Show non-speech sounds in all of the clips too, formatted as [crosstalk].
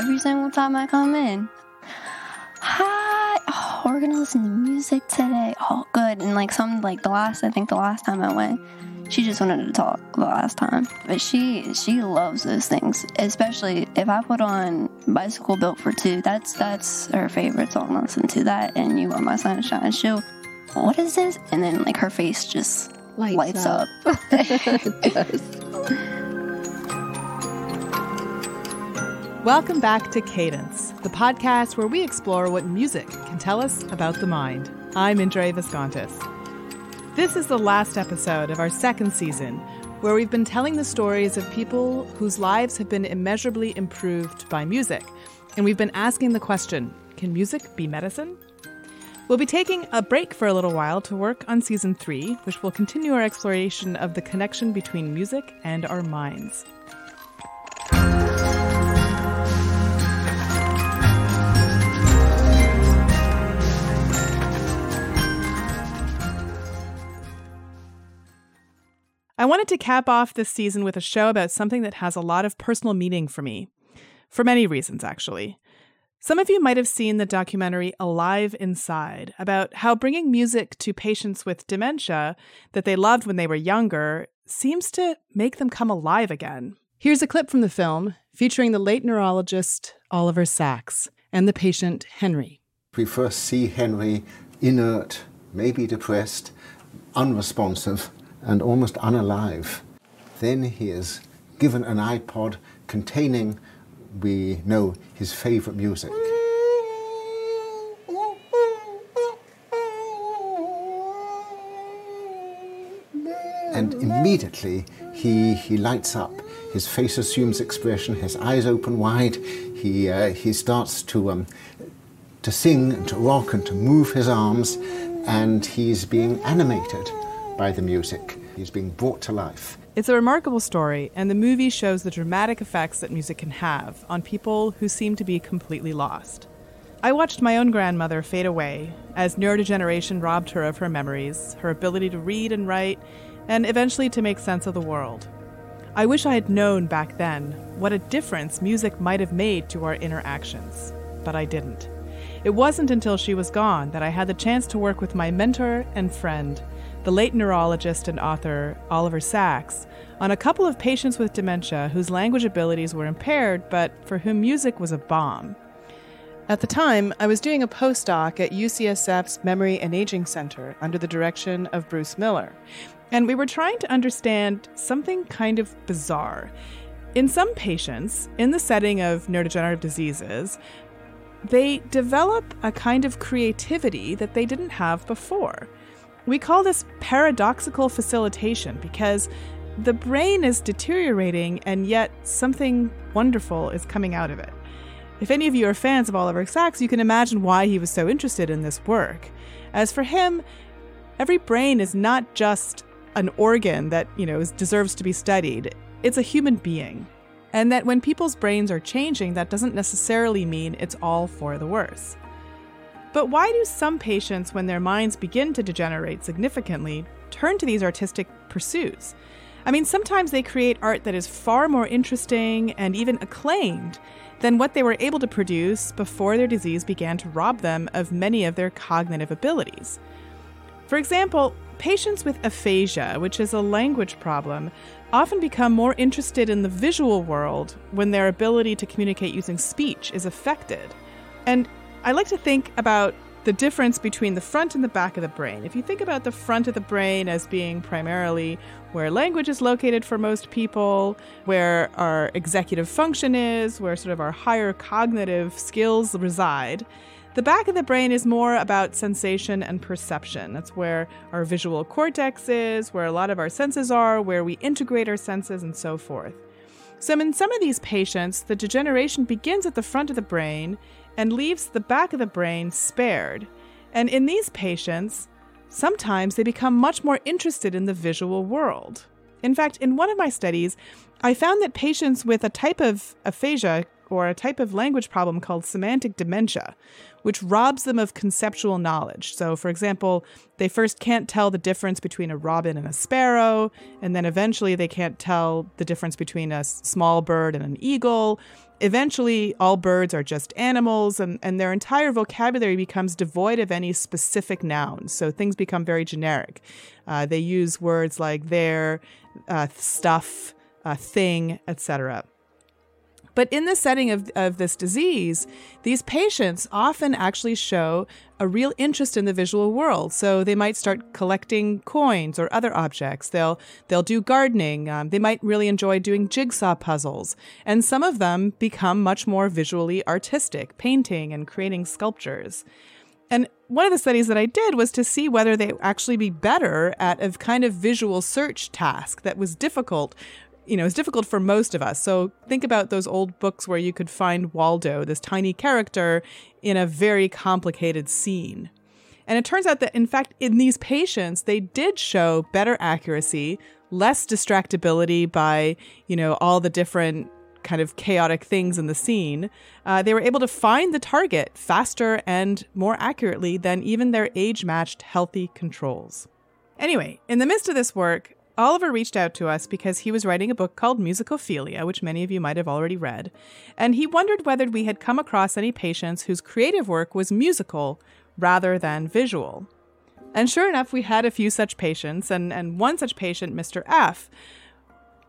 every single time I come in. Hi, oh, we're gonna listen to music today. Oh, good. And like some, like the last, I think the last time I went, she just wanted to talk the last time. But she she loves those things, especially if I put on Bicycle Built for Two. That's that's her favorite song to listen to. That and You Are My Sunshine. She'll, what is this? And then like her face just lights, lights up. up. [laughs] Welcome back to Cadence, the podcast where we explore what music can tell us about the mind. I'm Indre Viskontas. This is the last episode of our second season, where we've been telling the stories of people whose lives have been immeasurably improved by music. And we've been asking the question can music be medicine? We'll be taking a break for a little while to work on season three, which will continue our exploration of the connection between music and our minds. I wanted to cap off this season with a show about something that has a lot of personal meaning for me. For many reasons, actually. Some of you might have seen the documentary Alive Inside about how bringing music to patients with dementia that they loved when they were younger seems to make them come alive again. Here's a clip from the film featuring the late neurologist Oliver Sacks and the patient Henry. We first see Henry inert, maybe depressed, unresponsive, and almost unalive. Then he is given an iPod containing, we know, his favorite music. And immediately he, he lights up. His face assumes expression, his eyes open wide. He, uh, he starts to, um, to sing and to rock and to move his arms, and he's being animated by the music. He's being brought to life. It's a remarkable story, and the movie shows the dramatic effects that music can have on people who seem to be completely lost. I watched my own grandmother fade away as neurodegeneration robbed her of her memories, her ability to read and write, and eventually to make sense of the world. I wish I had known back then what a difference music might have made to our interactions, but I didn't. It wasn't until she was gone that I had the chance to work with my mentor and friend, the late neurologist and author Oliver Sacks, on a couple of patients with dementia whose language abilities were impaired, but for whom music was a balm. At the time, I was doing a postdoc at UCSF's Memory and Aging Center under the direction of Bruce Miller, and we were trying to understand something kind of bizarre. In some patients, in the setting of neurodegenerative diseases, they develop a kind of creativity that they didn't have before. We call this paradoxical facilitation because the brain is deteriorating and yet something wonderful is coming out of it. If any of you are fans of Oliver Sacks, you can imagine why he was so interested in this work. As for him, every brain is not just an organ that, you know, deserves to be studied. It's a human being. And that when people's brains are changing, that doesn't necessarily mean it's all for the worse. But why do some patients, when their minds begin to degenerate significantly, turn to these artistic pursuits? I mean, sometimes they create art that is far more interesting and even acclaimed than what they were able to produce before their disease began to rob them of many of their cognitive abilities. For example, patients with aphasia, which is a language problem, often become more interested in the visual world when their ability to communicate using speech is affected. And I like to think about the difference between the front and the back of the brain. If you think about the front of the brain as being primarily where language is located for most people, where our executive function is, where sort of our higher cognitive skills reside, the back of the brain is more about sensation and perception. That's where our visual cortex is, where a lot of our senses are, where we integrate our senses, and so forth. So, in some of these patients, the degeneration begins at the front of the brain and leaves the back of the brain spared. And in these patients, sometimes they become much more interested in the visual world. In fact, in one of my studies, I found that patients with a type of aphasia or a type of language problem called semantic dementia, which robs them of conceptual knowledge. So, for example, they first can't tell the difference between a robin and a sparrow, and then eventually they can't tell the difference between a small bird and an eagle. Eventually, all birds are just animals, and, and their entire vocabulary becomes devoid of any specific nouns. So things become very generic. Uh, they use words like their uh, stuff, uh, thing, etc. But in the setting of, of this disease, these patients often actually show a real interest in the visual world. So they might start collecting coins or other objects. They'll they'll do gardening. Um, they might really enjoy doing jigsaw puzzles, and some of them become much more visually artistic, painting and creating sculptures. And one of the studies that I did was to see whether they actually be better at a kind of visual search task that was difficult you know, is difficult for most of us. So think about those old books where you could find Waldo, this tiny character, in a very complicated scene. And it turns out that, in fact, in these patients, they did show better accuracy, less distractibility by, you know, all the different kind of chaotic things in the scene. Uh, they were able to find the target faster and more accurately than even their age matched healthy controls. Anyway, in the midst of this work, Oliver reached out to us because he was writing a book called Musicophilia, which many of you might have already read, and he wondered whether we had come across any patients whose creative work was musical rather than visual. And sure enough, we had a few such patients, and, and one such patient, Mr. F,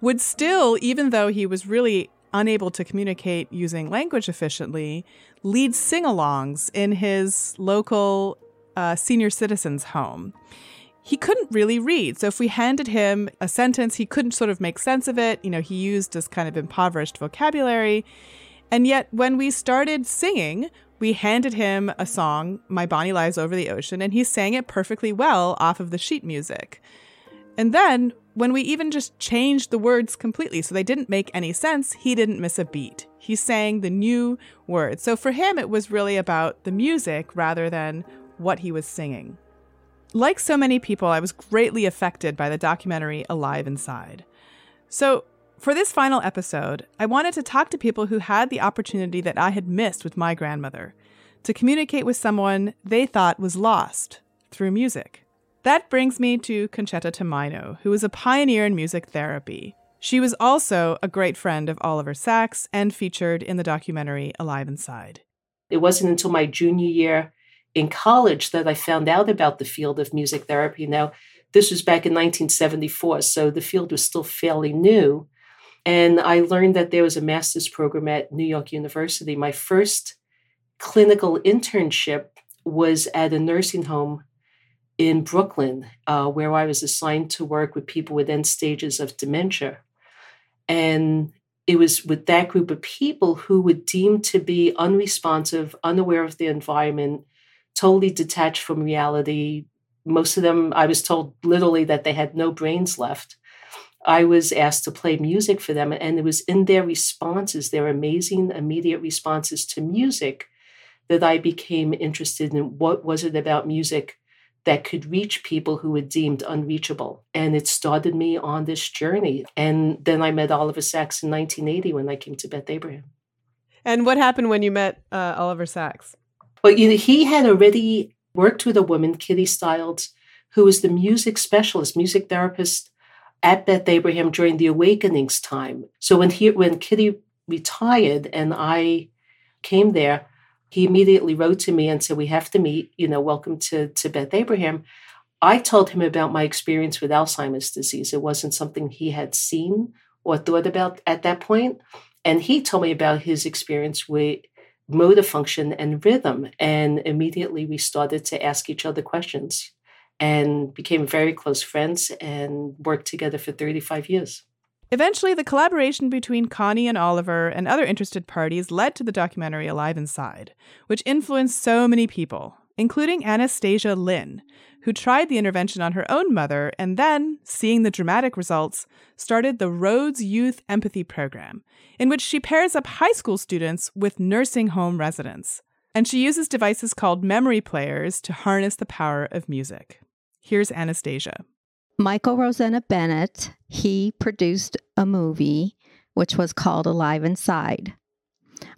would still, even though he was really unable to communicate using language efficiently, lead sing alongs in his local uh, senior citizens' home he couldn't really read. So if we handed him a sentence, he couldn't sort of make sense of it. You know, he used this kind of impoverished vocabulary. And yet, when we started singing, we handed him a song, My Bonnie Lies Over the Ocean, and he sang it perfectly well off of the sheet music. And then, when we even just changed the words completely so they didn't make any sense, he didn't miss a beat. He sang the new words. So for him, it was really about the music rather than what he was singing. Like so many people, I was greatly affected by the documentary Alive Inside. So, for this final episode, I wanted to talk to people who had the opportunity that I had missed with my grandmother to communicate with someone they thought was lost through music. That brings me to Concetta Tomaino, who was a pioneer in music therapy. She was also a great friend of Oliver Sacks and featured in the documentary Alive Inside. It wasn't until my junior year in college that I found out about the field of music therapy. Now, this was back in 1974, so the field was still fairly new. And I learned that there was a master's program at New York University. My first clinical internship was at a nursing home in Brooklyn, uh, where I was assigned to work with people with end stages of dementia. And it was with that group of people who were deemed to be unresponsive, unaware of the environment, totally detached from reality. Most of them, I was told literally that they had no brains left. I was asked to play music for them, and it was in their responses, their amazing immediate responses to music, that I became interested in what was it about music that could reach people who were deemed unreachable. And it started me on this journey. And then I met Oliver Sacks in 1980 when I came to Beth Abraham. And what happened when you met uh, Oliver Sacks? But you know, he had already worked with a woman, Kitty Stiles, who was the music specialist, music therapist at Beth Abraham during the Awakenings time. So when he when Kitty retired and I came there, he immediately wrote to me and said, We have to meet, you know, welcome to, to Beth Abraham. I told him about my experience with Alzheimer's disease. It wasn't something he had seen or thought about at that point. And he told me about his experience with motor function and rhythm. And immediately we started to ask each other questions and became very close friends and worked together for 35 years. Eventually, the collaboration between Connie and Oliver and other interested parties led to the documentary Alive Inside, which influenced so many people, including Anastasia Lynn, who tried the intervention on her own mother and then, seeing the dramatic results, started the Rhodes Youth Empathy Program, in which she pairs up high school students with nursing home residents. And she uses devices called memory players to harness the power of music. Here's Anastasia. Michael Rossato-Bennett, he produced a movie which was called Alive Inside.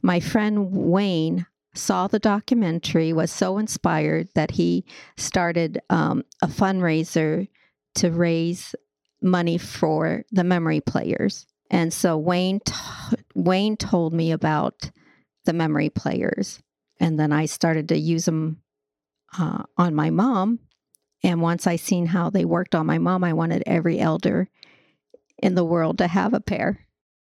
my friend Wayne saw the documentary, was so inspired that he started um, a fundraiser to raise money for the memory players. And so Wayne t- Wayne told me about the memory players, and then I started to use them uh, on my mom. And once I seen how they worked on my mom, I wanted every elder in the world to have a pair.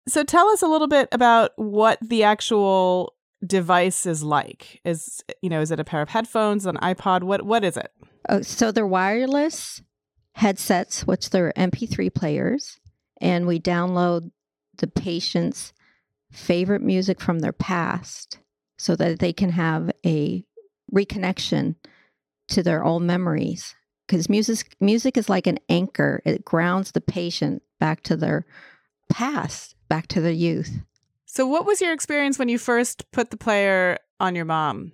So tell us a little bit about what the actual device is like. Is you know, is it a pair of headphones, an iPod? What what is it? Oh, so they're wireless headsets, which they're MP3 players, and we download the patient's favorite music from their past so that they can have a reconnection to their old memories because music music is like an anchor it grounds the patient back to their past back to their youth So what was your experience when you first put the player on your mom?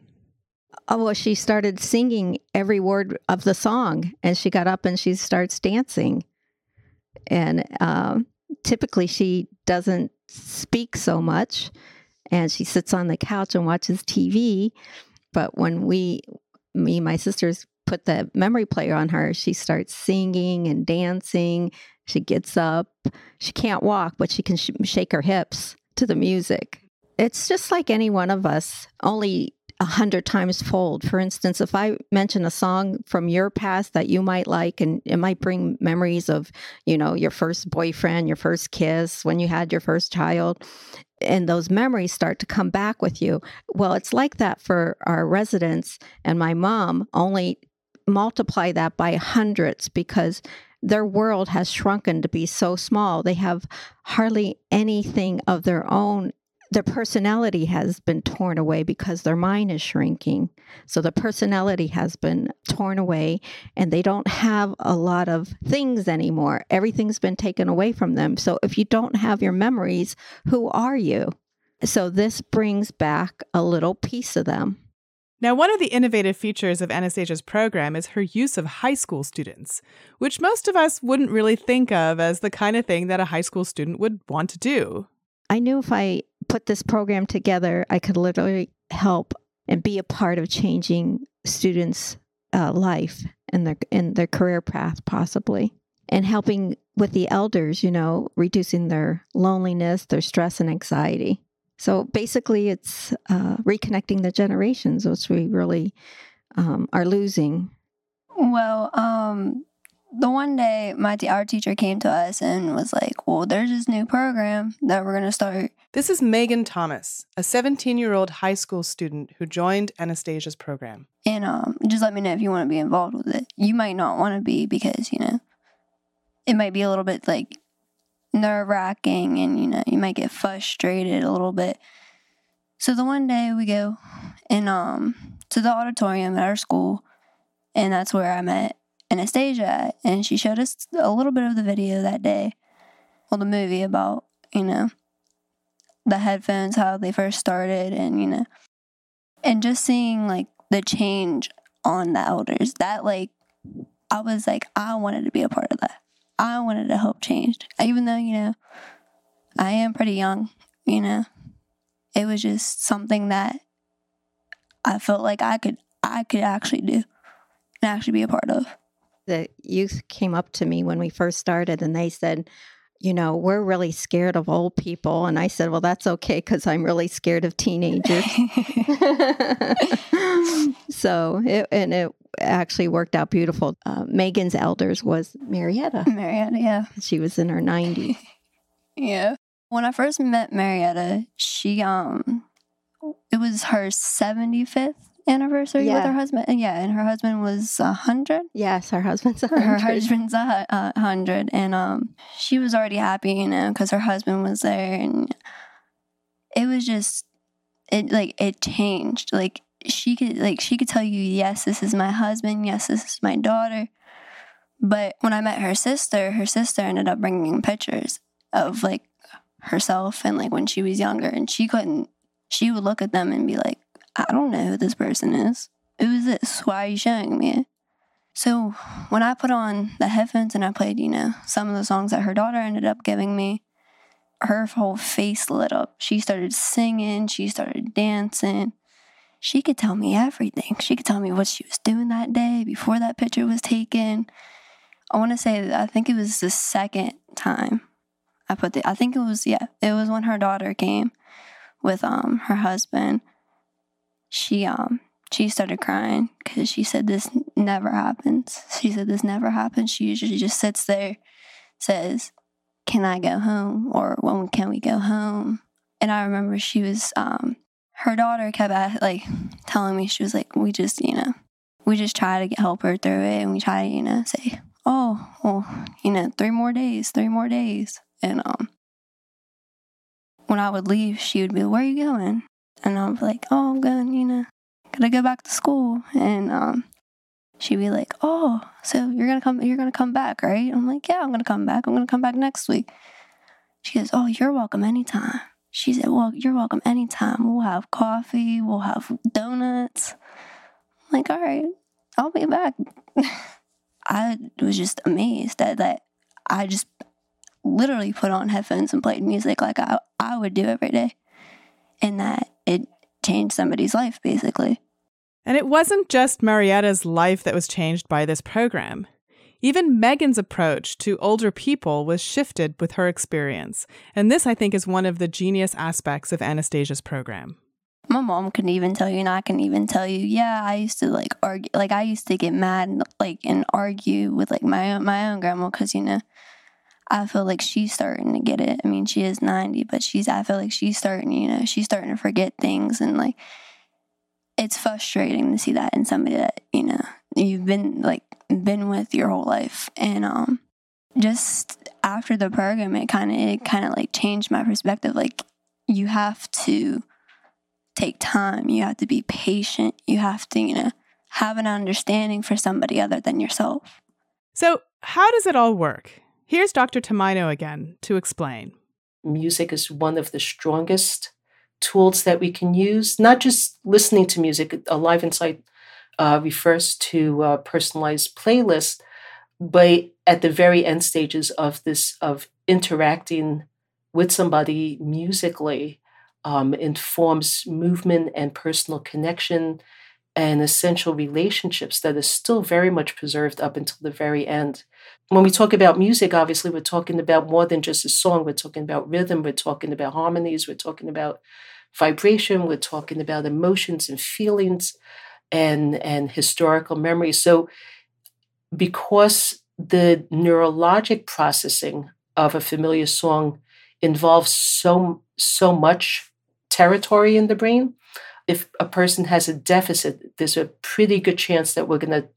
oh well she started singing every word of the song and she got up and she starts dancing. And um, typically she doesn't speak so much and she sits on the couch and watches tv but when we me my sisters put the memory player on her she starts singing and dancing. She gets up. She can't walk but she can sh- shake her hips to the music it's just like any one of us only a hundred times fold. For instance, if I mention a song from your past that you might like, and it might bring memories of, you know, your first boyfriend, your first kiss, when you had your first child, and those memories start to come back with you. Well, it's like that for our residents and my mom, only multiply that by hundreds because their world has shrunken to be so small. They have hardly anything of their own their personality has been torn away because their mind is shrinking. So the personality has been torn away and they don't have a lot of things anymore. Everything's been taken away from them. So if you don't have your memories, who are you? So this brings back a little piece of them. Now, one of the innovative features of Anastasia's program is her use of high school students, which most of us wouldn't really think of as the kind of thing that a high school student would want to do. I knew if I put this program together, I could literally help and be a part of changing students' uh, life and their in their career path, possibly, and helping with the elders. You know, reducing their loneliness, their stress, and anxiety. So basically, it's uh, reconnecting the generations, which we really um, are losing. Well, um, the one day my t- our teacher came to us and was like, "Well, there's this new program that we're gonna start." This is Megan Thomas, a 17 year old high school student who joined Anastasia's program. and um, just let me know if you want to be involved with it. You might not want to be because you know it might be a little bit like nerve wracking, and you know you might get frustrated a little bit. So the one day we go and um to the auditorium at our school, and that's where I met Anastasia, and she showed us a little bit of the video that day, well, the movie about you know the headphones, how they first started, and you know, and just seeing like the change on the elders that like I was like I wanted to be a part of that. I wanted to help change. Even though, you know, I am pretty young, you know. It was just something that I felt like I could I could actually do and actually be a part of. The youth came up to me when we first started, and they said. You know, we're really scared of old people. And I said, Well, that's okay because I'm really scared of teenagers. [laughs] so it and it actually worked out beautiful. Uh, Megan's elders was Marietta. Marietta, yeah. She was in her 90s. [laughs] Yeah. When I first met Marietta, she um it was her 75th anniversary with her husband. And yeah, and her husband was a 100. Yes, her husband's a her hundred. husband's a, hu- a hundred, and um, she was already happy, you know, because her husband was there, and it was just, it like it changed. Like she could, like she could tell you, yes, this is my husband, yes, this is my daughter. But when I met her sister, her sister ended up bringing pictures of like herself and like when she was younger, and she couldn't. She would look at them and be like, I don't know who this person is. Who is this? Why are you showing me? So when I put on the headphones and I played, you know, some of the songs that her daughter ended up giving me, her whole face lit up. She started singing, she started dancing. She could tell me everything. She could tell me what she was doing that day before that picture was taken. I want to say I think it was the second time I put the I think it was yeah, it was when her daughter came with um her husband. She um she started crying because she said this never happens. She said this never happens. She usually just sits there, says, "Can I go home?" or "When can we go home?" And I remember she was um her daughter kept like telling me she was like, "We just you know." We just try to get, help her through it, and we try to, you know, say, "Oh, well, you know, three more days, three more days." And um, when I would leave, she would be, "Where are you going?" And I'm like, "Oh, I'm going, you know, gotta go back to school." And um, she'd be like, "Oh, so you're gonna come? You're gonna come back, right?" I'm like, "Yeah, I'm gonna come back. I'm gonna come back next week." She goes, "Oh, you're welcome anytime." She said, "Well, you're welcome anytime. We'll have coffee. We'll have donuts." I'm like, "All right, I'll be back." [laughs] I was just amazed that that I just literally put on headphones and played music like I, I would do every day. And that it changed somebody's life, basically. And it wasn't just Marietta's life that was changed by this program. Even Megan's approach to older people was shifted with her experience. And this, I think, is one of the genius aspects of Anastasia's program. My mom can even tell you, and I can even tell you, yeah, I used to like argue, like I used to get mad, like and argue with like my own, my own grandma because you know I feel like she's starting to get it. I mean, she is 90, but she's, I feel like she's starting, you know, she's starting to forget things. And like, it's frustrating to see that in somebody that, you know, you've been like, been with your whole life. And, um, just after the program, it kind of, it kind of like changed my perspective. Like, you have to take time, you have to be patient, you have to, you know, have an understanding for somebody other than yourself. So, how does it all work? Here's Dr. Tomaino again to explain. Music is one of the strongest tools that we can use, not just listening to music. Alive Inside uh, refers to uh, personalized playlists, but at the very end stages of this, of interacting with somebody musically, um, informs movement and personal connection and essential relationships that is still very much preserved up until the very end. When we talk about music, obviously, we're talking about more than just a song. We're talking about rhythm, we're talking about harmonies, we're talking about vibration, we're talking about emotions and feelings and, and historical memory. So, because the neurologic processing of a familiar song involves so so much territory in the brain if a person has a deficit, there's a pretty good chance that we're going to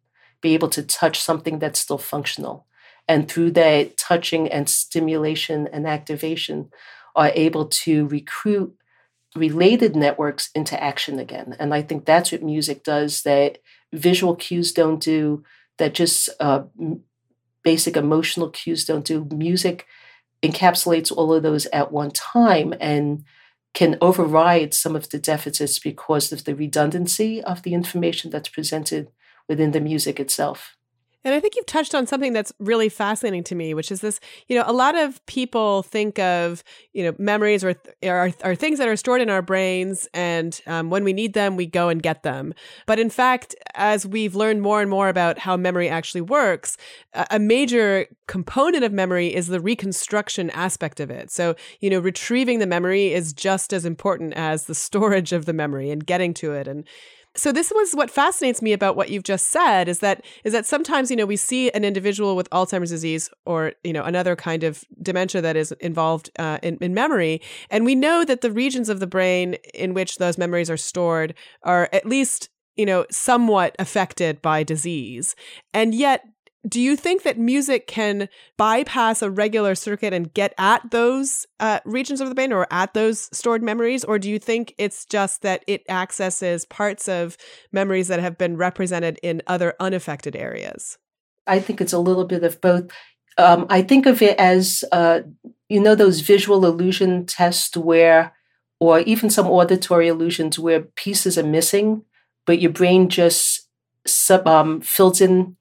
be able to touch something that's still functional. And through that touching and stimulation and activation, are able to recruit related networks into action again. And I think that's what music does that visual cues don't do, that just uh, basic emotional cues don't do. Music encapsulates all of those at one time and can override some of the deficits because of the redundancy of the information that's presented within the music itself. And I think you've touched on something that's really fascinating to me, which is this, you know, a lot of people think of, you know, memories or are, are things that are stored in our brains. And um, when we need them, we go and get them. But in fact, as we've learned more and more about how memory actually works, a major component of memory is the reconstruction aspect of it. So, you know, retrieving the memory is just as important as the storage of the memory and getting to it. And, so this was what fascinates me about what you've just said is that is that sometimes you know we see an individual with Alzheimer's disease or you know another kind of dementia that is involved uh, in, in memory, and we know that the regions of the brain in which those memories are stored are at least you know somewhat affected by disease, and yet do you think that music can bypass a regular circuit and get at those uh, regions of the brain or at those stored memories? Or do you think it's just that it accesses parts of memories that have been represented in other unaffected areas? I think it's a little bit of both. Um, i think of it as uh, you know those visual illusion tests where or even some auditory illusions where pieces are missing but your brain just sub, um, fills in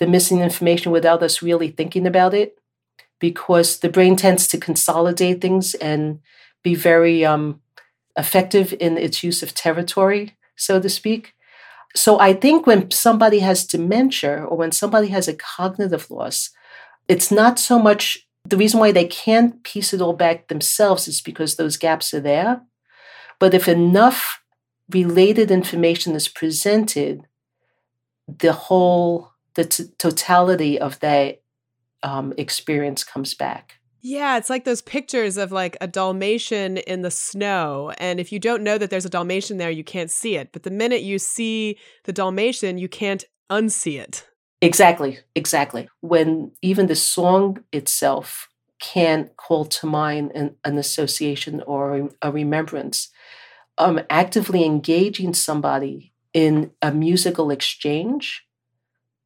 the missing information without us really thinking about it. because the brain tends to consolidate things and be very um, effective in its use of territory, so to speak. So I think when somebody has dementia or when somebody has a cognitive loss, it's not so much the reason why they can't piece it all back themselves is because those gaps are there. But if enough related information is presented, the whole, the t- totality of that um, experience comes back. Yeah, it's like those pictures of like a Dalmatian in the snow. And if you don't know that there's a Dalmatian there, you can't see it. But the minute you see the Dalmatian, you can't unsee it. Exactly, exactly. When even the song itself can call to mind an, an association or a remembrance, um, actively engaging somebody in a musical exchange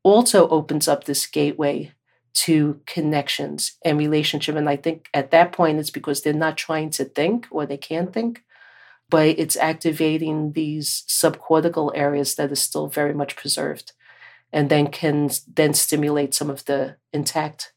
also opens up this gateway to connections and relationship. And I think at that point, it's because they're not trying to think or they can't think, but it's activating these subcortical areas that is still very much preserved and then can then stimulate some of the intact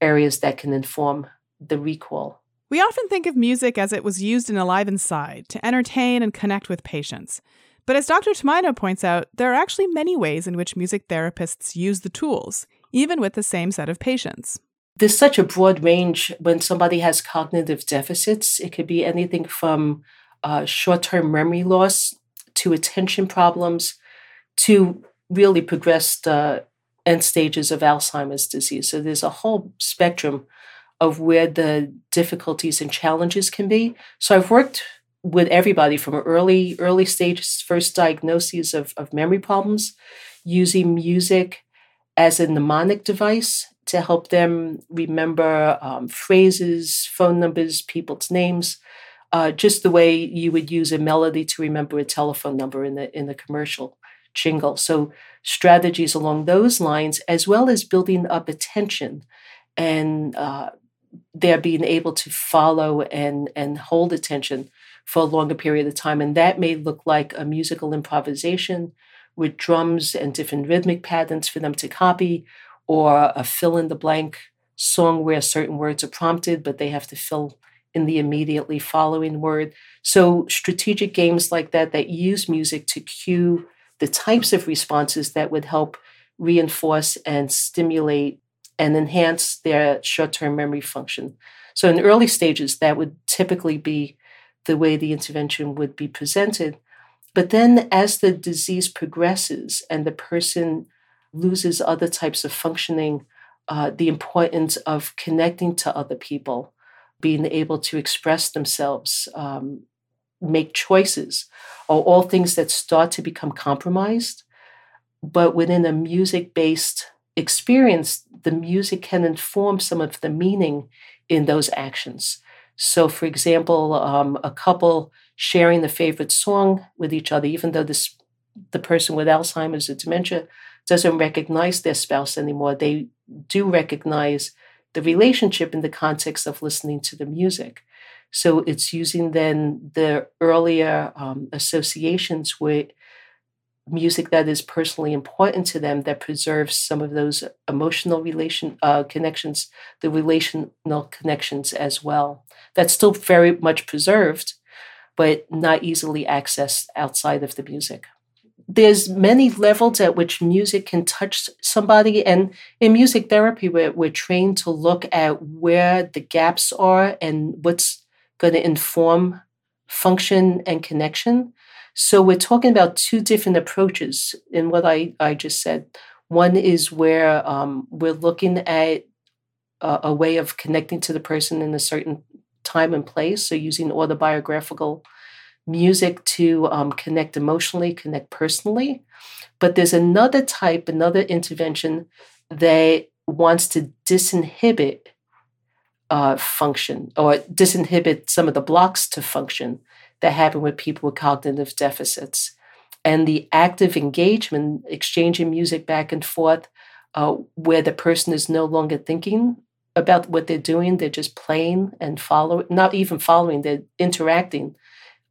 areas that can inform the recall. We often think of music as it was used in Alive Inside to entertain and connect with patients. But as Dr. Tomaino points out, there are actually many ways in which music therapists use the tools, even with the same set of patients. There's such a broad range when somebody has cognitive deficits. It could be anything from uh, short term memory loss to attention problems to really progressed uh, end stages of Alzheimer's disease. So there's a whole spectrum of where the difficulties and challenges can be. So I've worked with everybody from early early stages, first diagnoses of, of memory problems, using music as a mnemonic device to help them remember um, phrases, phone numbers, people's names, uh, just the way you would use a melody to remember a telephone number in the in the commercial jingle. So strategies along those lines, as well as building up attention and uh, they're being able to follow and and hold attention for a longer period of time, and that may look like a musical improvisation with drums and different rhythmic patterns for them to copy, or a fill in the blank song where certain words are prompted, but they have to fill in the immediately following word. So, strategic games like that that use music to cue the types of responses that would help reinforce and stimulate and enhance their short term memory function. So, in early stages, that would typically be the way the intervention would be presented. But then, as the disease progresses and the person loses other types of functioning, uh, the importance of connecting to other people, being able to express themselves, um, make choices, are all things that start to become compromised. But within a music based experience, the music can inform some of the meaning in those actions. So, for example, um, a couple sharing the favorite song with each other, even though this the person with Alzheimer's or dementia doesn't recognize their spouse anymore, they do recognize the relationship in the context of listening to the music. So it's using then the earlier um, associations with music that is personally important to them that preserves some of those emotional relation uh, connections, the relational connections as well. That's still very much preserved, but not easily accessed outside of the music. There's many levels at which music can touch somebody, and in music therapy, we're, we're trained to look at where the gaps are and what's going to inform function and connection. So we're talking about two different approaches in what I, I just said. One is where um, we're looking at a, a, way of connecting to the person in a certain time and place. So using autobiographical music to um, connect emotionally, connect personally. But there's another type, another intervention that wants to disinhibit uh, function or disinhibit some of the blocks to function that happen with people with cognitive deficits. And the active engagement, exchanging music back and forth, uh, where the person is no longer thinking about what they're doing, they're just playing and following, not even following, they're interacting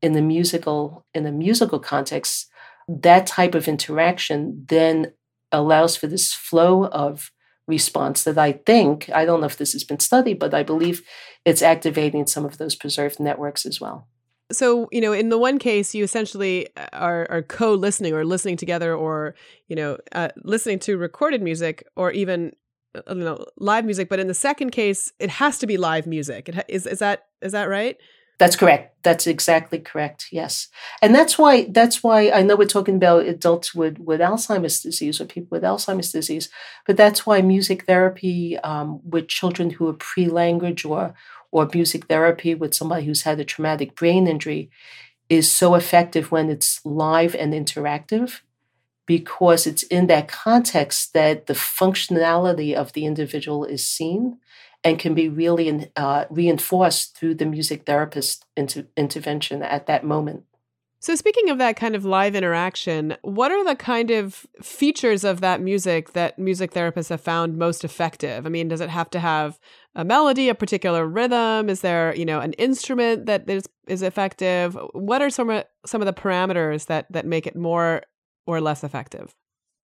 in the musical in the musical context. That type of interaction then allows for this flow of response that I think, I don't know if this has been studied, but I believe it's activating some of those preserved networks as well. So, you know, in the one case, you essentially uh, are, are co listening or listening together or, you know, uh, listening to recorded music or even uh, you know live music but in the second case it has to be live music ha- is, is that is that right that's correct. That's exactly correct. Yes, and that's why that's why I know we're talking about adults with with Alzheimer's disease or people with Alzheimer's disease, but that's why music therapy um, with children who are pre-language or or music therapy with somebody who's had a traumatic brain injury is so effective when it's live and interactive because it's in that context that the functionality of the individual is seen and can be really uh, reinforced through the music therapist inter- intervention at that moment. So, speaking of that kind of live interaction, what are the kind of features of that music that music therapists have found most effective? I mean, does it have to have a melody, a particular rhythm? Is there, you know, an instrument that is, is effective? What are some of, some of the parameters that that make it more or less effective?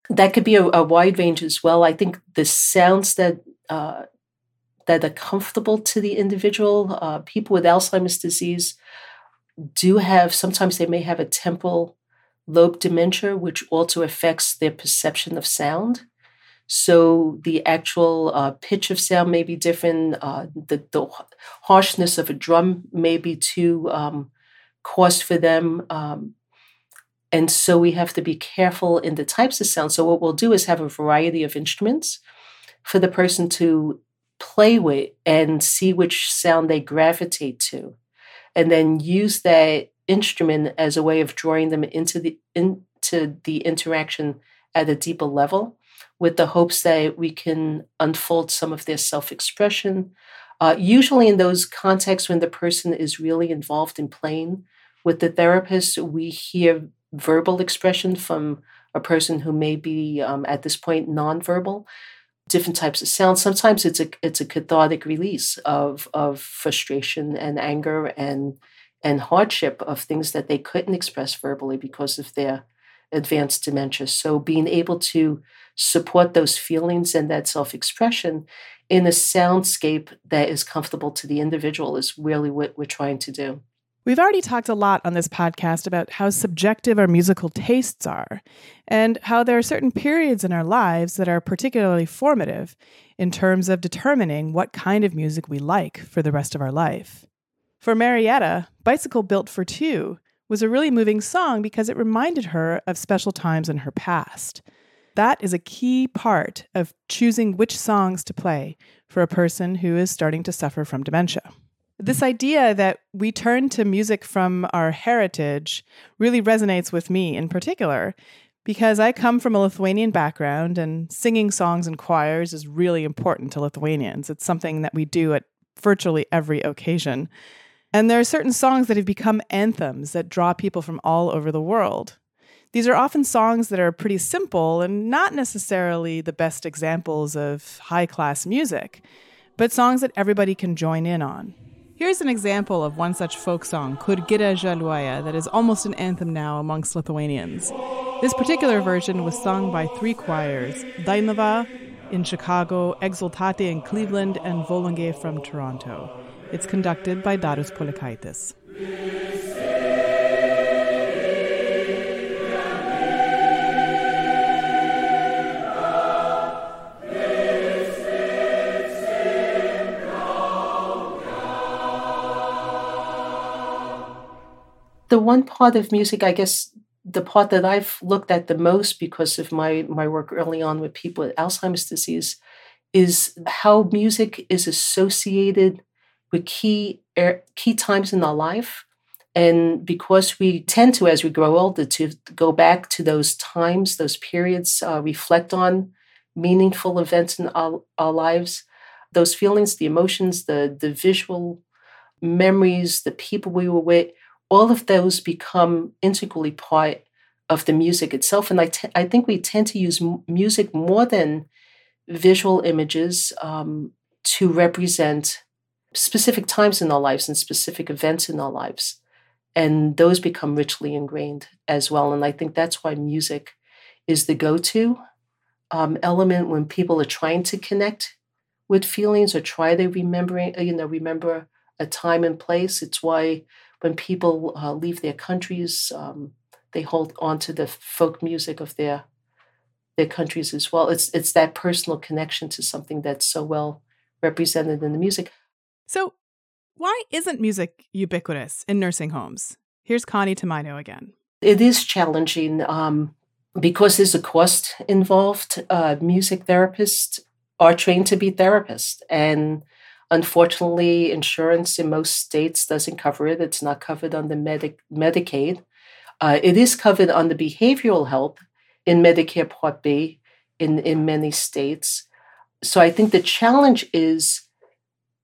That could be a, a wide range as well. I think the sounds that uh, that are comfortable to the individual. Uh, people with Alzheimer's disease do have, sometimes they may have a temporal lobe dementia, which also affects their perception of sound. So the actual uh, pitch of sound may be different. Uh, the, the harshness of a drum may be too um, coarse for them. Um, and so we have to be careful in the types of sound. So what we'll do is have a variety of instruments for the person to play with and see which sound they gravitate to and then use that instrument as a way of drawing them into the into the interaction at a deeper level with the hopes that we can unfold some of their self-expression. Uh, usually in those contexts when the person is really involved in playing with the therapist we hear verbal expression from a person who may be um, at this point nonverbal different types of sounds. Sometimes it's a it's a cathartic release of of frustration and anger and and hardship of things that they couldn't express verbally because of their advanced dementia. So being able to support those feelings and that self-expression in a soundscape that is comfortable to the individual is really what we're trying to do. We've already talked a lot on this podcast about how subjective our musical tastes are, and how there are certain periods in our lives that are particularly formative in terms of determining what kind of music we like for the rest of our life. For Marietta, Bicycle Built for Two was a really moving song because it reminded her of special times in her past. That is a key part of choosing which songs to play for a person who is starting to suffer from dementia. This idea that we turn to music from our heritage really resonates with me in particular because I come from a Lithuanian background and singing songs in choirs is really important to Lithuanians. It's something that we do at virtually every occasion. And there are certain songs that have become anthems that draw people from all over the world. These are often songs that are pretty simple and not necessarily the best examples of high class music, but songs that everybody can join in on. Here's an example of one such folk song, Kur Giria Žaliuoja, that is almost an anthem now amongst Lithuanians. This particular version was sung by three choirs Dainava in Chicago, Exultate in Cleveland, and Volunge from Toronto. It's conducted by Darius Polikaitis. One part of music, I guess, the part that I've looked at the most because of my my work early on with people with Alzheimer's disease, is how music is associated with key er, key times in our life, and because we tend to, as we grow older, to go back to those times, those periods, uh, reflect on meaningful events in our, our lives, those feelings, the emotions, the the visual memories, the people we were with all of those become integrally part of the music itself. And I, I think we tend to use m- music more than visual images um, to represent specific times in our lives and specific events in our lives. And those become richly ingrained as well. And I think that's why music is the go to um, element when people are trying to connect with feelings or try to remember, you know, remember a time and place. It's why when people uh, leave their countries, um, they hold on to the folk music of their their countries as well. It's it's that personal connection to something that's so well represented in the music. So, why isn't music ubiquitous in nursing homes? Here's Connie Tomaino again. It is challenging um, because there's a cost involved. Uh, music therapists are trained to be therapists, and unfortunately, insurance in most states doesn't cover it. It's not covered under Medi- Medicaid. Uh, it is covered under behavioral health in Medicare Part B in, in many states. So I think the challenge is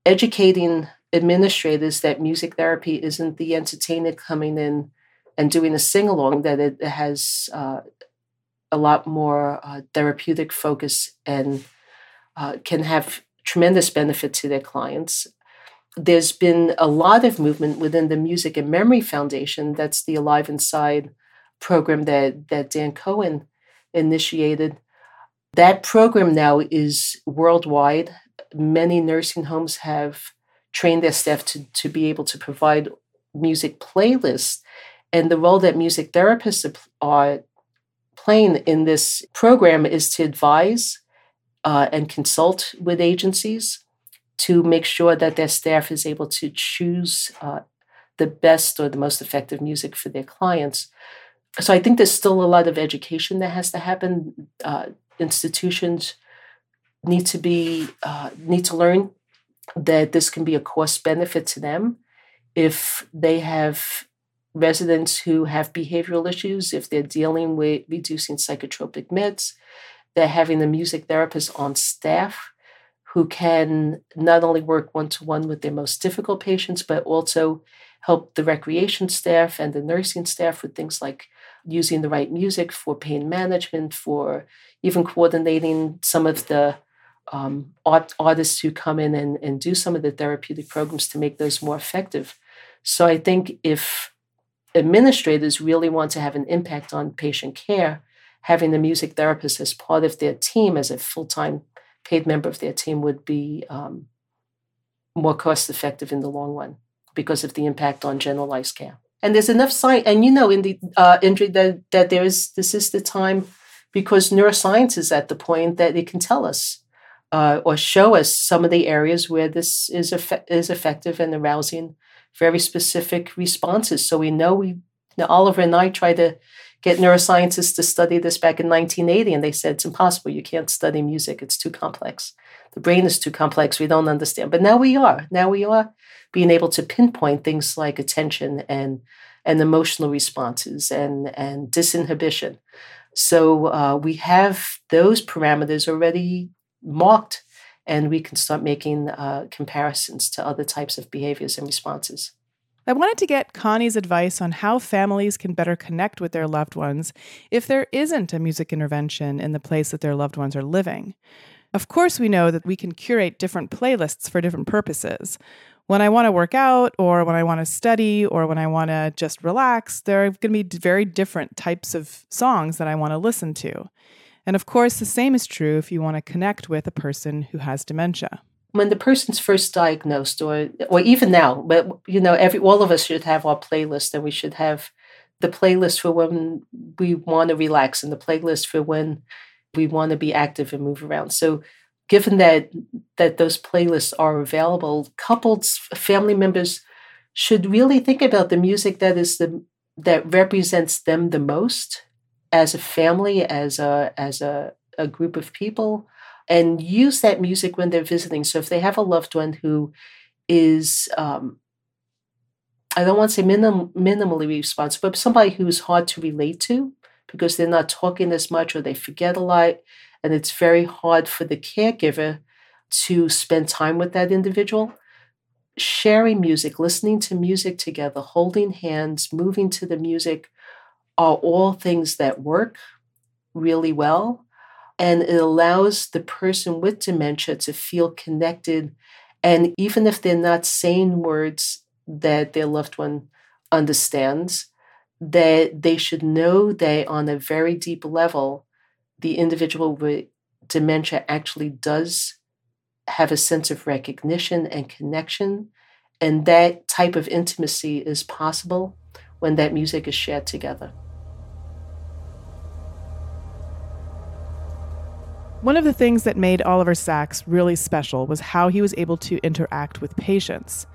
educating administrators that music therapy isn't the entertainer coming in and doing a sing along, that it has uh, a lot more uh, therapeutic focus and uh, can have tremendous benefit to their clients. There's been a lot of movement within the Music and Memory Foundation. That's the Alive Inside program that, that Dan Cohen initiated. That program now is worldwide. Many nursing homes have trained their staff to, to be able to provide music playlists. And the role that music therapists are playing in this program is to advise uh, and consult with agencies to make sure that their staff is able to choose uh, the best or the most effective music for their clients. So I think there's still a lot of education that has to happen. Uh, institutions need to be uh, need to learn that this can be a cost benefit to them if they have residents who have behavioral issues, if they're dealing with reducing psychotropic meds, they're having the music therapist on staff who can not only work one to one with their most difficult patients, but also help the recreation staff and the nursing staff with things like using the right music for pain management, for even coordinating some of the um, art, artists who come in and, and do some of the therapeutic programs to make those more effective. So I think if administrators really want to have an impact on patient care, having the music therapist as part of their team, as a full time paid member of their team, would be um, more cost effective in the long run because of the impact on generalized care. And there's enough science, and you know, in the uh, that that there is this is the time because neuroscience is at the point that it can tell us uh, or show us some of the areas where this is eff- is effective and arousing very specific responses. So we know we, you know, Oliver and I try to get neuroscientists to study this back in 1980, and they said it's impossible. You can't study music; it's too complex. The brain is too complex. We don't understand. But now we are. Now we are being able to pinpoint things like attention and and emotional responses and and disinhibition. So uh, we have those parameters already marked, and we can start making uh, comparisons to other types of behaviors and responses. I wanted to get Connie's advice on how families can better connect with their loved ones if there isn't a music intervention in the place that their loved ones are living. Of course, we know that we can curate different playlists for different purposes. When I want to work out, or when I want to study, or when I want to just relax, there are going to be very different types of songs that I want to listen to. And of course, the same is true if you want to connect with a person who has dementia. When the person's first diagnosed, or or even now, but you know, every all of us should have our playlist, and we should have the playlist for when we want to relax, and the playlist for when we want to be active and move around. So, given that that those playlists are available, couples, family members should really think about the music that is the that represents them the most as a family, as a as a, a group of people, and use that music when they're visiting. So if they have a loved one who is um, I don't want to say minim- minimally responsive, but somebody who's hard to relate to because they're not talking as much or they forget a lot. And it's very hard for the caregiver to spend time with that individual. Sharing music, listening to music together, holding hands, moving to the music are all things that work really well. And it allows the person with dementia to feel connected. And even if they're not saying words that their loved one understands, that they should know that on a very deep level, the individual with dementia actually does have a sense of recognition and connection. And that type of intimacy is possible when that music is shared together. One of the things that made Oliver Sacks really special was how he was able to interact with patients.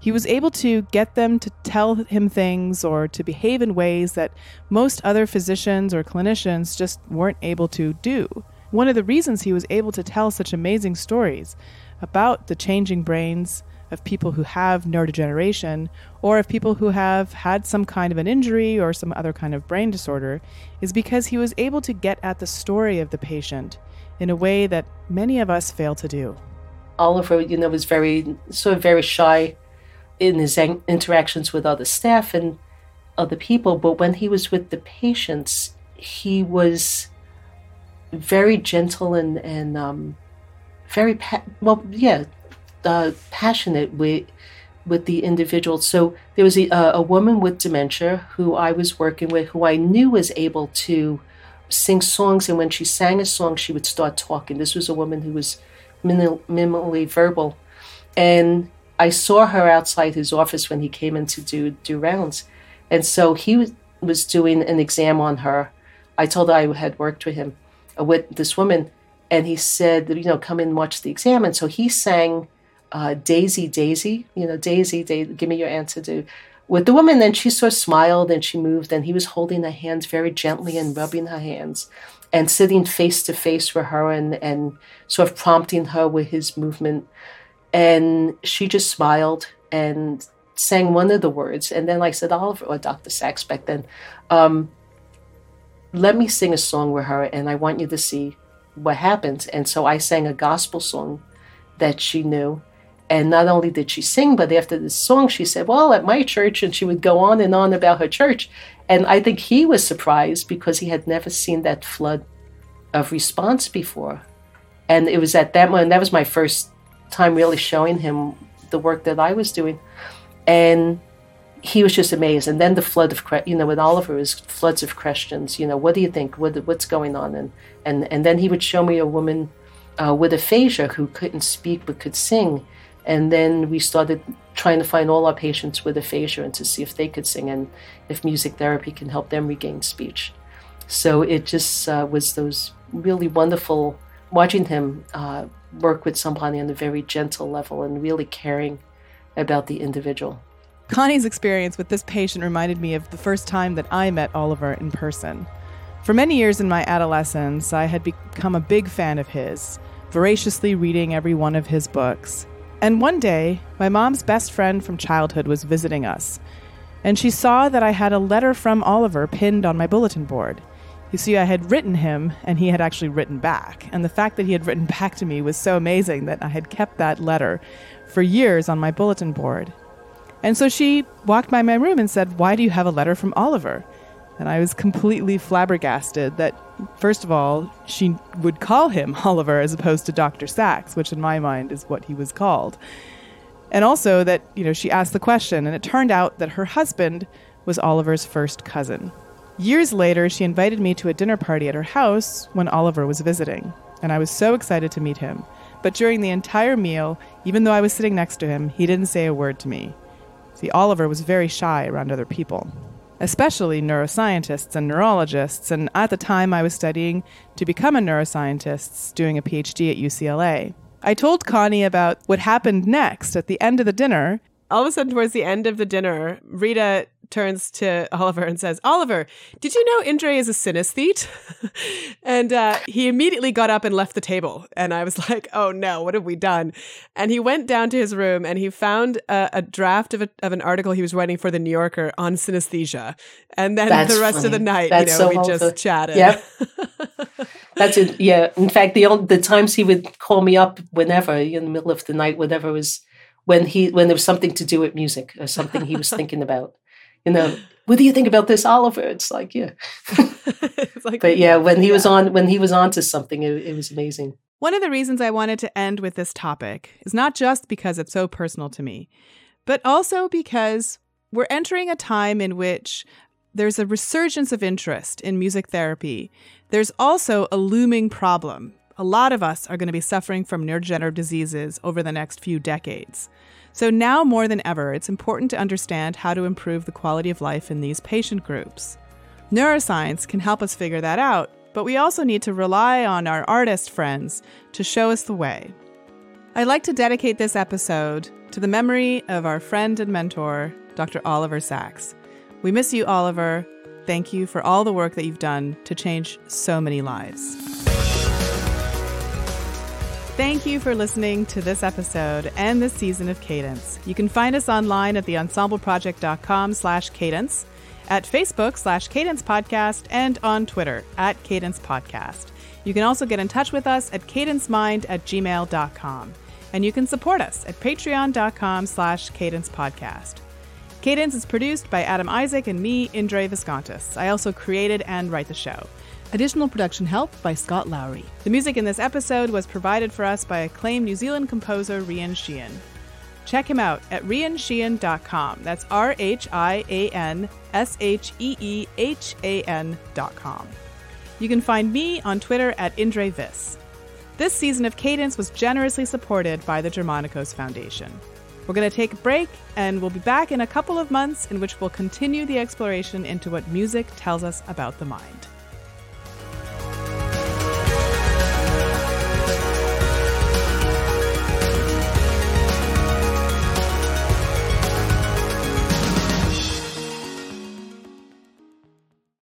He was able to get them to tell him things or to behave in ways that most other physicians or clinicians just weren't able to do. One of the reasons he was able to tell such amazing stories about the changing brains of people who have neurodegeneration or of people who have had some kind of an injury or some other kind of brain disorder is because he was able to get at the story of the patient in a way that many of us fail to do. Oliver, you know, was very sort of very shy in his interactions with other staff and other people, but when he was with the patients, he was very gentle and and um, very pa- well, yeah, uh, passionate with with the individual. So there was a, a woman with dementia who I was working with, who I knew was able to sing songs, and when she sang a song, she would start talking. This was a woman who was minimally verbal, and I saw her outside his office when he came in to do do rounds, and so he was, doing an exam on her. I told her I had worked with him, uh, with this woman, and he said, you know, come and watch the exam. And so he sang uh, Daisy, Daisy, you know, Daisy, Daisy, give me your answer to with the woman. Then she sort of smiled and she moved, and he was holding her hands very gently and rubbing her hands and sitting face to face with her and, and sort of prompting her with his movement. And she just smiled and sang one of the words. And then I said, Oliver, or Dr. Sacks back then, um, let me sing a song with her and I want you to see what happens. And so I sang a gospel song that she knew. And not only did she sing, but after the song, she said, Well, at my church, and she would go on and on about her church. And I think he was surprised because he had never seen that flood of response before. And it was at that moment, that was my first time really showing him the work that I was doing. And he was just amazed. And then the flood of, you know, with Oliver was floods of questions. You know, what do you think? What, what's going on? And and and then he would show me a woman uh, with aphasia who couldn't speak but could sing, and then we started trying to find all our patients with aphasia and to see if they could sing and if music therapy can help them regain speech. So it just uh, was those really wonderful watching him uh, work with somebody on a very gentle level and really caring about the individual. Connie's experience with this patient reminded me of the first time that I met Oliver in person. For many years in my adolescence, I had become a big fan of his, voraciously reading every one of his books. And one day, my mom's best friend from childhood was visiting us, and she saw that I had a letter from Oliver pinned on my bulletin board. You see, I had written him, and he had actually written back. And the fact that he had written [laughs] back to me was so amazing that I had kept that letter for years on my bulletin board. And so she walked by my room and said, Why do you have a letter from Oliver? And I was completely flabbergasted that, first of all, she would call him [laughs] Oliver as opposed to Dr. Sacks, which in my mind is what he was called. And also that, you know, she asked the question, and it turned out that her husband was Oliver's first cousin. Years later, she invited me to a dinner party at her house when Oliver was visiting, and I was so excited to meet him. But during the entire meal, even though I was sitting next to him, he didn't say a word to me. See, Oliver was very shy around other people especially neuroscientists and neurologists. And at the time, I was studying to become a neuroscientist, doing a PhD at UCLA. I told Connie about what happened next at the end of the dinner. All of a sudden, towards the end of the dinner, Rita turns to Oliver and says, Oliver, did you know Indre is a synesthete? [laughs] and uh, he immediately got up and left the table. And I was [laughs] like, oh no, what have we done? And he went down to his room and he found a, a draft of, a, of an article he was writing for the New Yorker on synesthesia. And then That's the rest funny. of the night, That's you know, so we just chatted. Yep. [laughs] That's it. Yeah. In fact, the old, the times he would call me up whenever in the middle of the night, whatever was when he when there was something to do with music or something he was thinking about. You know, what do you think about this, Oliver? It's like, yeah. [laughs] It's like, But yeah, when he was on when he was on to something, it, it was amazing. One of the reasons I wanted to end with this topic is not just because it's so personal to me, but also because we're entering a time in which there's a resurgence of interest in music therapy. There's also a looming problem a lot of us are going to be suffering from neurodegenerative diseases over the next few decades. So now more than ever, it's important to understand how to improve the quality of life in these patient groups. Neuroscience can help us figure that out, but we also need to rely on our artist friends to show us the way. I'd like to dedicate this episode to the memory of our friend and mentor, Dr. Oliver Sacks. We miss you, Oliver. Thank you for all the work that you've done to change so many lives. Thank you for listening to this episode and this season of Cadence. You can find us online at theensembleproject.com slash cadence, at Facebook slash cadence podcast, and on Twitter at cadence podcast. You can also get in touch with us at cadencemind at gmail.com. And you can support us at patreon.com slash cadence podcast. Cadence is produced by Adam Isaac and me, Indre Viskontas. I also created and write the show. Additional production help by Scott Lowry. The music in this episode was provided for us by acclaimed New Zealand composer Rhian Sheehan. Check him out at rhiansheehan.com. That's R H I A N S H E E H A N.com. You can find me on Twitter at Indre. This season of Cadence was generously supported by the Germanicos Foundation. We're going to take a break, and we'll be back in a couple of months in which we'll continue the exploration into what music tells us about the mind.